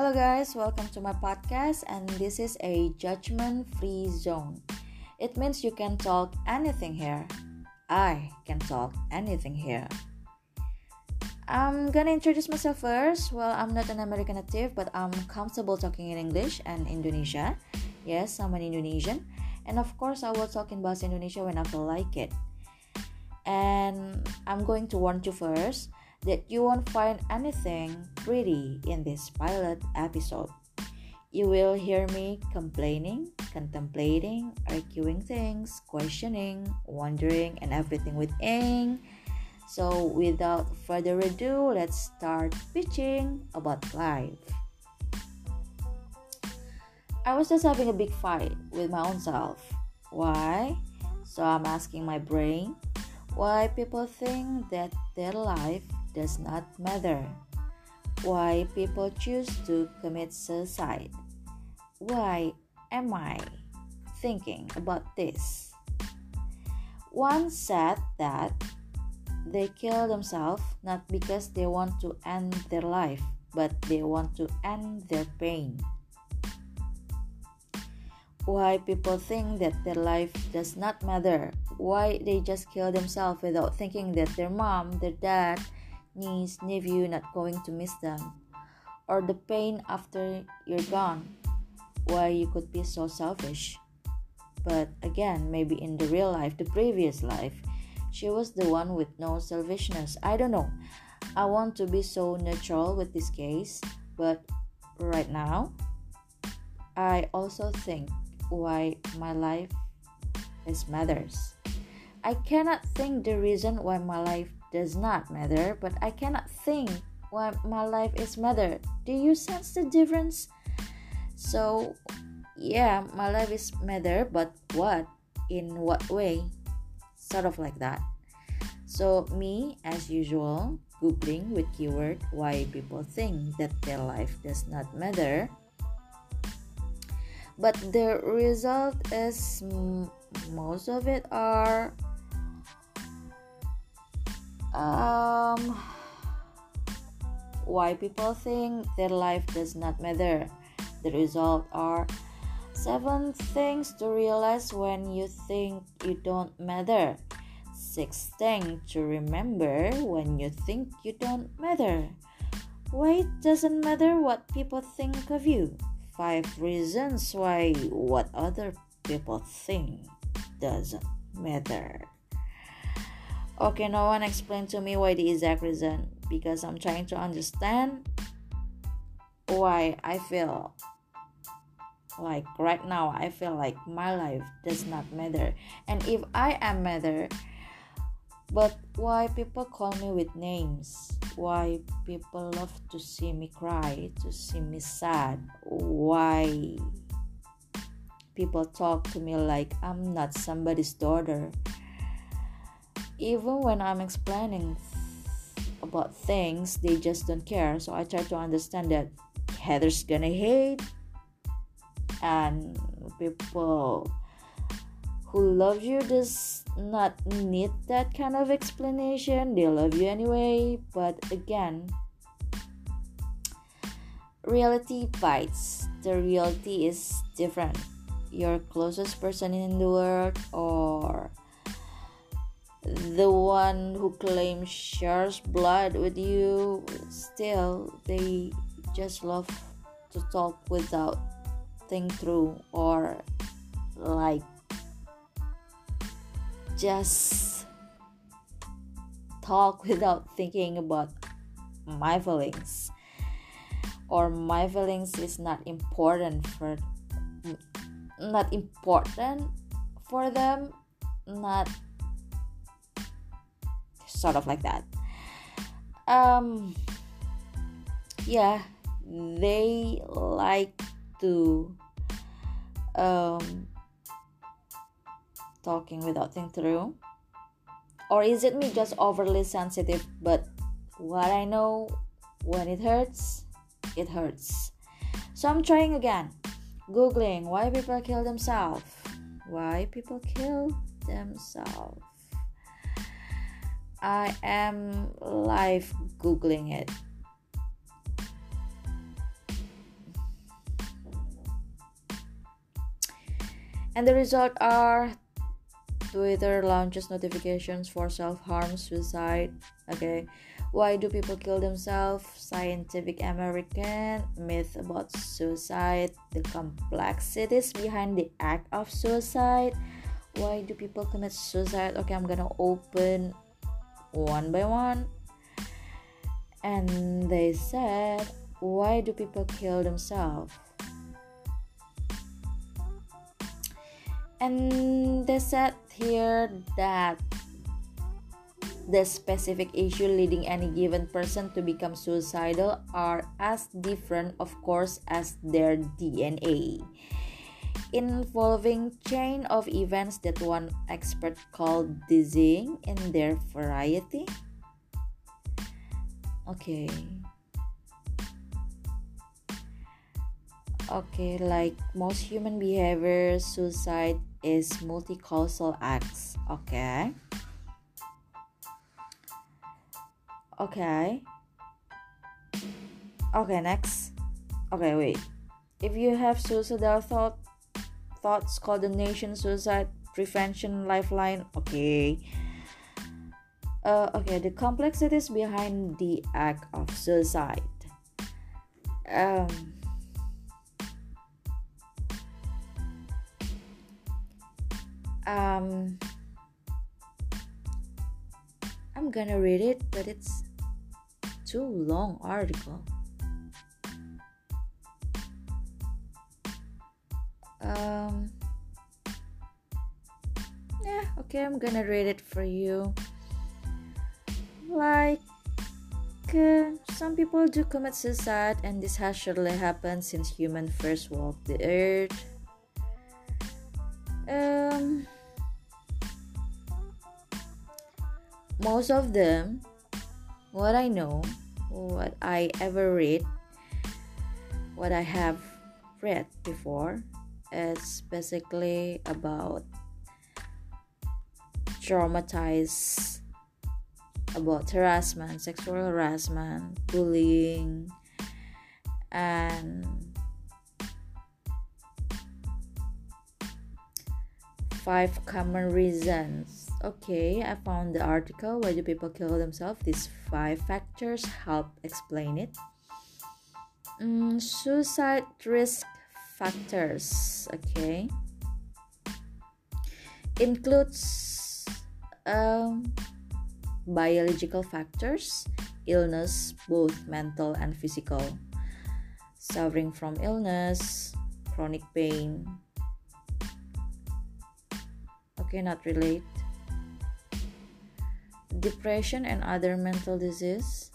Hello, guys, welcome to my podcast, and this is a judgment free zone. It means you can talk anything here. I can talk anything here. I'm gonna introduce myself first. Well, I'm not an American native, but I'm comfortable talking in English and Indonesia. Yes, I'm an Indonesian, and of course, I will talk in Bahasa Indonesia when I feel like it. And I'm going to warn you first that you won't find anything pretty in this pilot episode. You will hear me complaining, contemplating, arguing things, questioning, wondering, and everything with ing. So, without further ado, let's start pitching about life. I was just having a big fight with my own self. Why? So, I'm asking my brain why people think that their life does not matter. Why people choose to commit suicide. Why am I thinking about this? One said that they kill themselves not because they want to end their life, but they want to end their pain. Why people think that their life does not matter. Why they just kill themselves without thinking that their mom, their dad, niece, nephew not going to miss them, or the pain after you're gone. Why you could be so selfish. But again, maybe in the real life, the previous life, she was the one with no selfishness. I don't know. I want to be so neutral with this case, but right now, I also think why my life is matters. I cannot think the reason why my life does not matter, but I cannot think why my life is matter. Do you sense the difference? So, yeah, my life is matter, but what? In what way? Sort of like that. So, me, as usual, googling with keyword why people think that their life does not matter. But the result is most of it are um, why people think their life does not matter. The result are seven things to realize when you think you don't matter. Six things to remember when you think you don't matter. Why it doesn't matter what people think of you. Five reasons why what other people think doesn't matter. Okay, no one explained to me why the exact reason because I'm trying to understand why I feel like right now I feel like my life does not matter. And if I am matter, but why people call me with names? Why people love to see me cry, to see me sad? Why people talk to me like I'm not somebody's daughter? Even when I'm explaining about things, they just don't care. So I try to understand that heather's gonna hate, and people who love you does not need that kind of explanation. They love you anyway, but again, reality bites. The reality is different. Your closest person in the world, or the one who claims shares blood with you still they just love to talk without think through or like just talk without thinking about my feelings. Or my feelings is not important for not important for them not sort of like that. Um yeah they like to um talking without thinking through. Or is it me just overly sensitive? But what i know when it hurts it hurts. So i'm trying again. Googling why people kill themselves. Why people kill themselves I am live googling it. And the result are Twitter launches notifications for self harm, suicide. Okay, why do people kill themselves? Scientific American myth about suicide, the complexities behind the act of suicide. Why do people commit suicide? Okay, I'm gonna open one by one. And they said, Why do people kill themselves? And they said here that the specific issue leading any given person to become suicidal are as different, of course, as their DNA involving chain of events that one expert called dizzying in their variety. Okay. Okay, like most human behavior, suicide is multi-causal acts. Okay. Okay. Okay, next. Okay, wait. If you have suicidal thought thoughts coordination suicide prevention lifeline. Okay. Uh, okay the complexities behind the act of suicide. Um, um i'm gonna read it but it's too long article um yeah okay i'm gonna read it for you. Like uh, some people do commit suicide and this has surely happened since human first walked the earth. Um most of them what i know what i ever read what i have read before it's basically about traumatized about harassment, sexual harassment, bullying, and five common reasons. Okay, I found the article. Why do people kill themselves? These five factors help explain it. Mm, suicide risk factors okay? Includes um, biological factors illness both mental and physical. Suffering from illness chronic pain. Okay not relate. Depression and other mental disease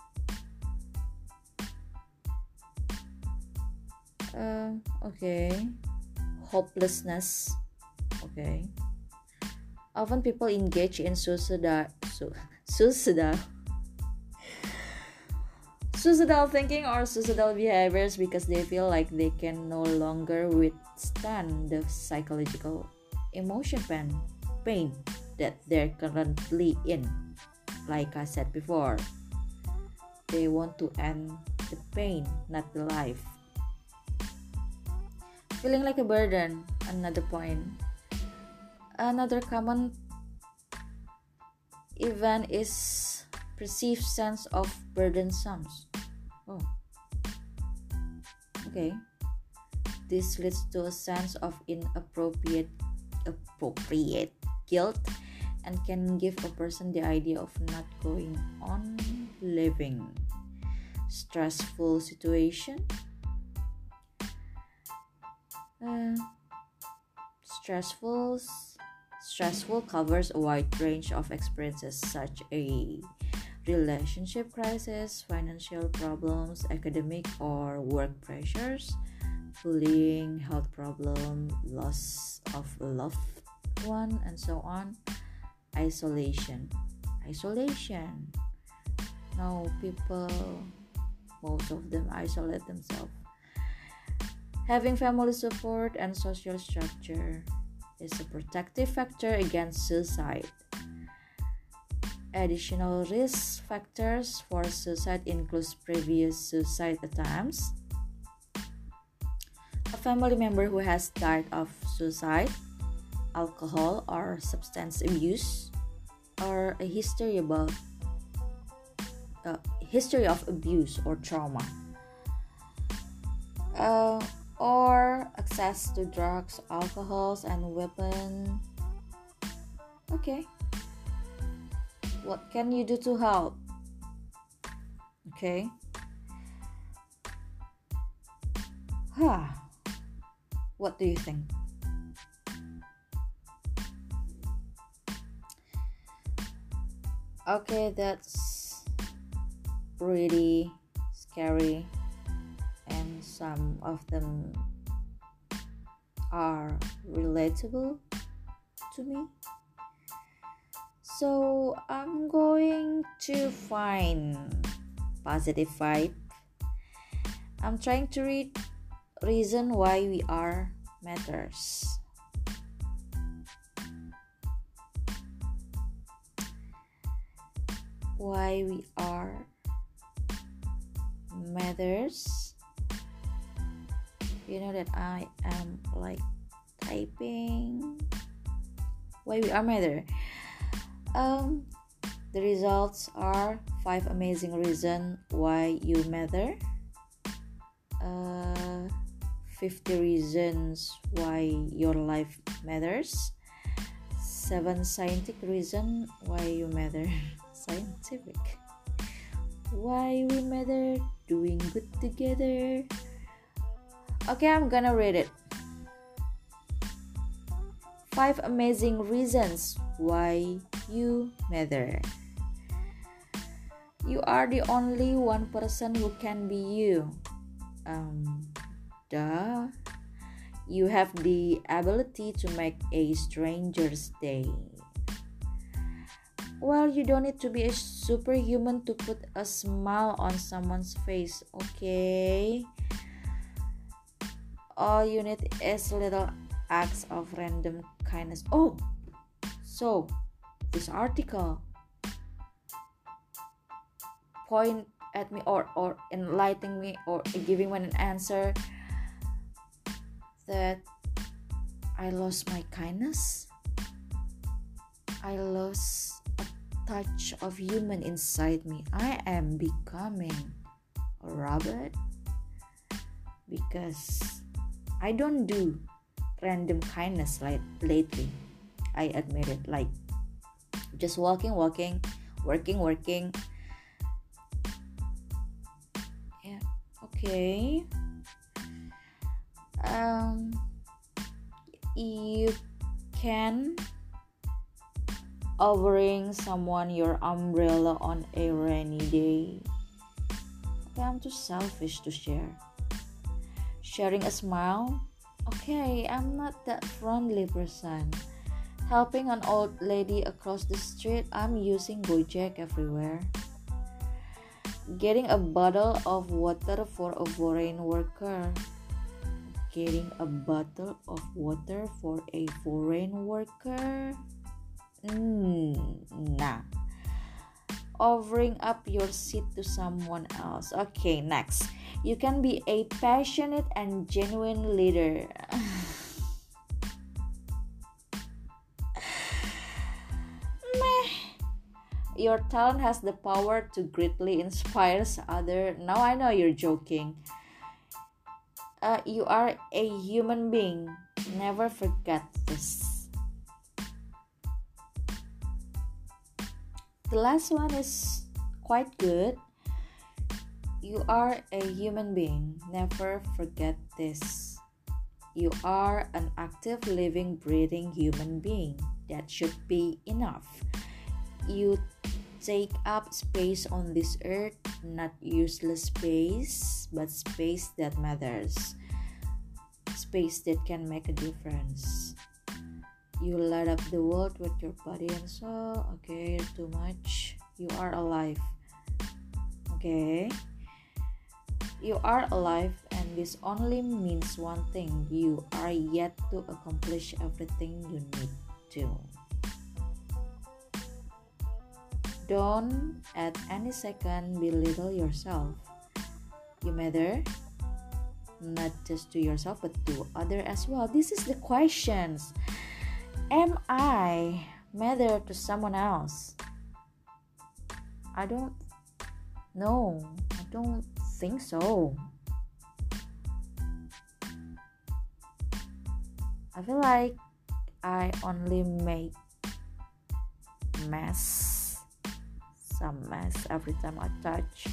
uh, okay. Hopelessness. Okay. Often people engage in suicidal su- suicidal thinking or suicidal behaviors because they feel like they can no longer withstand the psychological emotion pain, pain that they're currently in. Like i said before they want to end the pain not the life feeling like a burden. Another point. Another common event is perceived sense of burdensome oh. Okay. This leads to a sense of inappropriate appropriate guilt and can give a person the idea of not going on living. Stressful situation uh, stressful stressful covers a wide range of experiences such a relationship crisis, financial problems, academic or work pressures, bullying, health problem, loss of loved one, and so on. Isolation. Isolation. Now, people, most of them isolate themselves Having family support and social structure is a protective factor against suicide. Additional risk factors for suicide includes previous suicide attempts, a family member who has died of suicide, alcohol or substance abuse or a history about uh, history of abuse or trauma uh, or access to drugs alcohols and weapons. okay. What can you do to help? Okay. Huh. What do you think? Okay that's really scary some of them are relatable to me. So i'm going to find positive vibe. I'm trying to read reason why we are matters. Why we are matters you know that i am like typing? Why we are matter um the results are five amazing reasons why you matter. Uh 50 reasons why your life matters. Seven scientific reasons why you matter. Scientific. Why we matter, doing good together. Okay, I'm gonna read it. Five amazing reasons why you matter. You are the only one person who can be you. Um, duh. You have the ability to make a stranger's day. Well, you don't need to be a superhuman to put a smile on someone's face, okay? All you need is little acts of random kindness. Oh, so this article point at me or or enlightening me or giving me an answer that I lost my kindness. I lost a touch of human inside me. I am becoming a robot because I don't do random kindness like lately. I admit it. Like just walking, walking, working, working. Yeah. Okay. Um. You can offering someone your umbrella on a rainy day. Okay, I'm too selfish to share. Sharing a smile? Okay, I'm not that friendly person. Helping an old lady across the street? I'm using Gojek everywhere. Getting a bottle of water for a foreign worker. Getting a bottle of water for a foreign worker. Mm, nah. Offering up your seat to someone else. Okay, next. You can be a passionate and genuine leader. Your talent has the power to greatly inspire others. Now I know you're joking. Uh, you are a human being. Never forget this. The last one is quite good. You are a human being. Never forget this. You are an active, living, breathing human being. That should be enough. You take up space on this earth, not useless space, but space that matters. Space that can make a difference you light up the world with your body and soul. Okay too much. You are alive. Okay. You are alive and this only means one thing. You are yet to accomplish everything you need to. Don't at any second belittle yourself. You matter not just to yourself but to other as well. This is the questions Am I matter to someone else? I don't know. I don't think so. I feel like I only make mess some mess every time I touch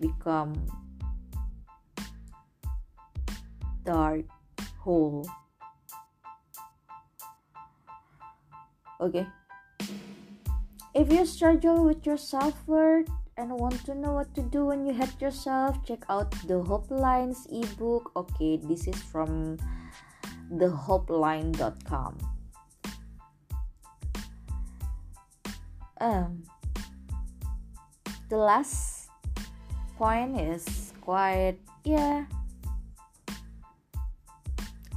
become dark hole okay if you struggle with your self-worth and want to know what to do when you hate yourself check out the HopeLine's ebook okay this is from thehopeline.com. Um, the last point is quite, yeah,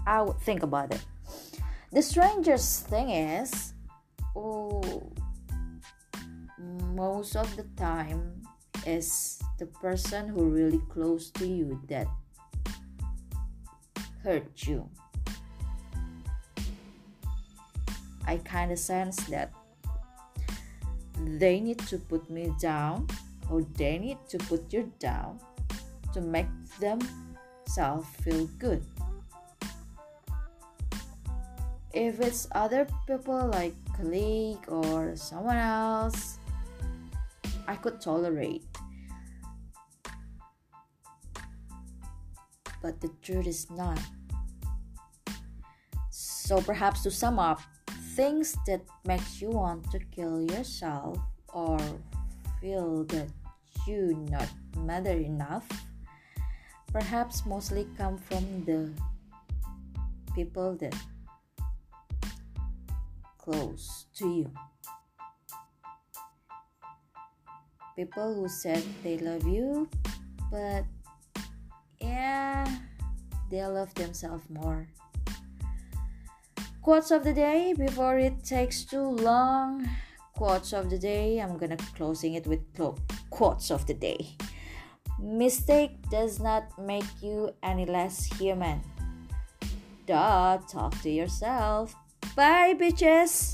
I would think about it. The strangest thing is, most of the time is the person who really close to you that hurt you I kind of sense that they need to put me down or they need to put you down to make themselves feel good. If it's other people like colleague or someone else, I could tolerate. But the truth is not. So perhaps to sum up, things that makes you want to kill yourself or feel that you not matter enough perhaps mostly come from the people that close to you people who said they love you but yeah they love themselves more Quotes of the day before it takes too long. Quotes of the day. I'm gonna closing it with quotes of the day. Mistake does not make you any less human. Duh, talk to yourself. Bye, bitches.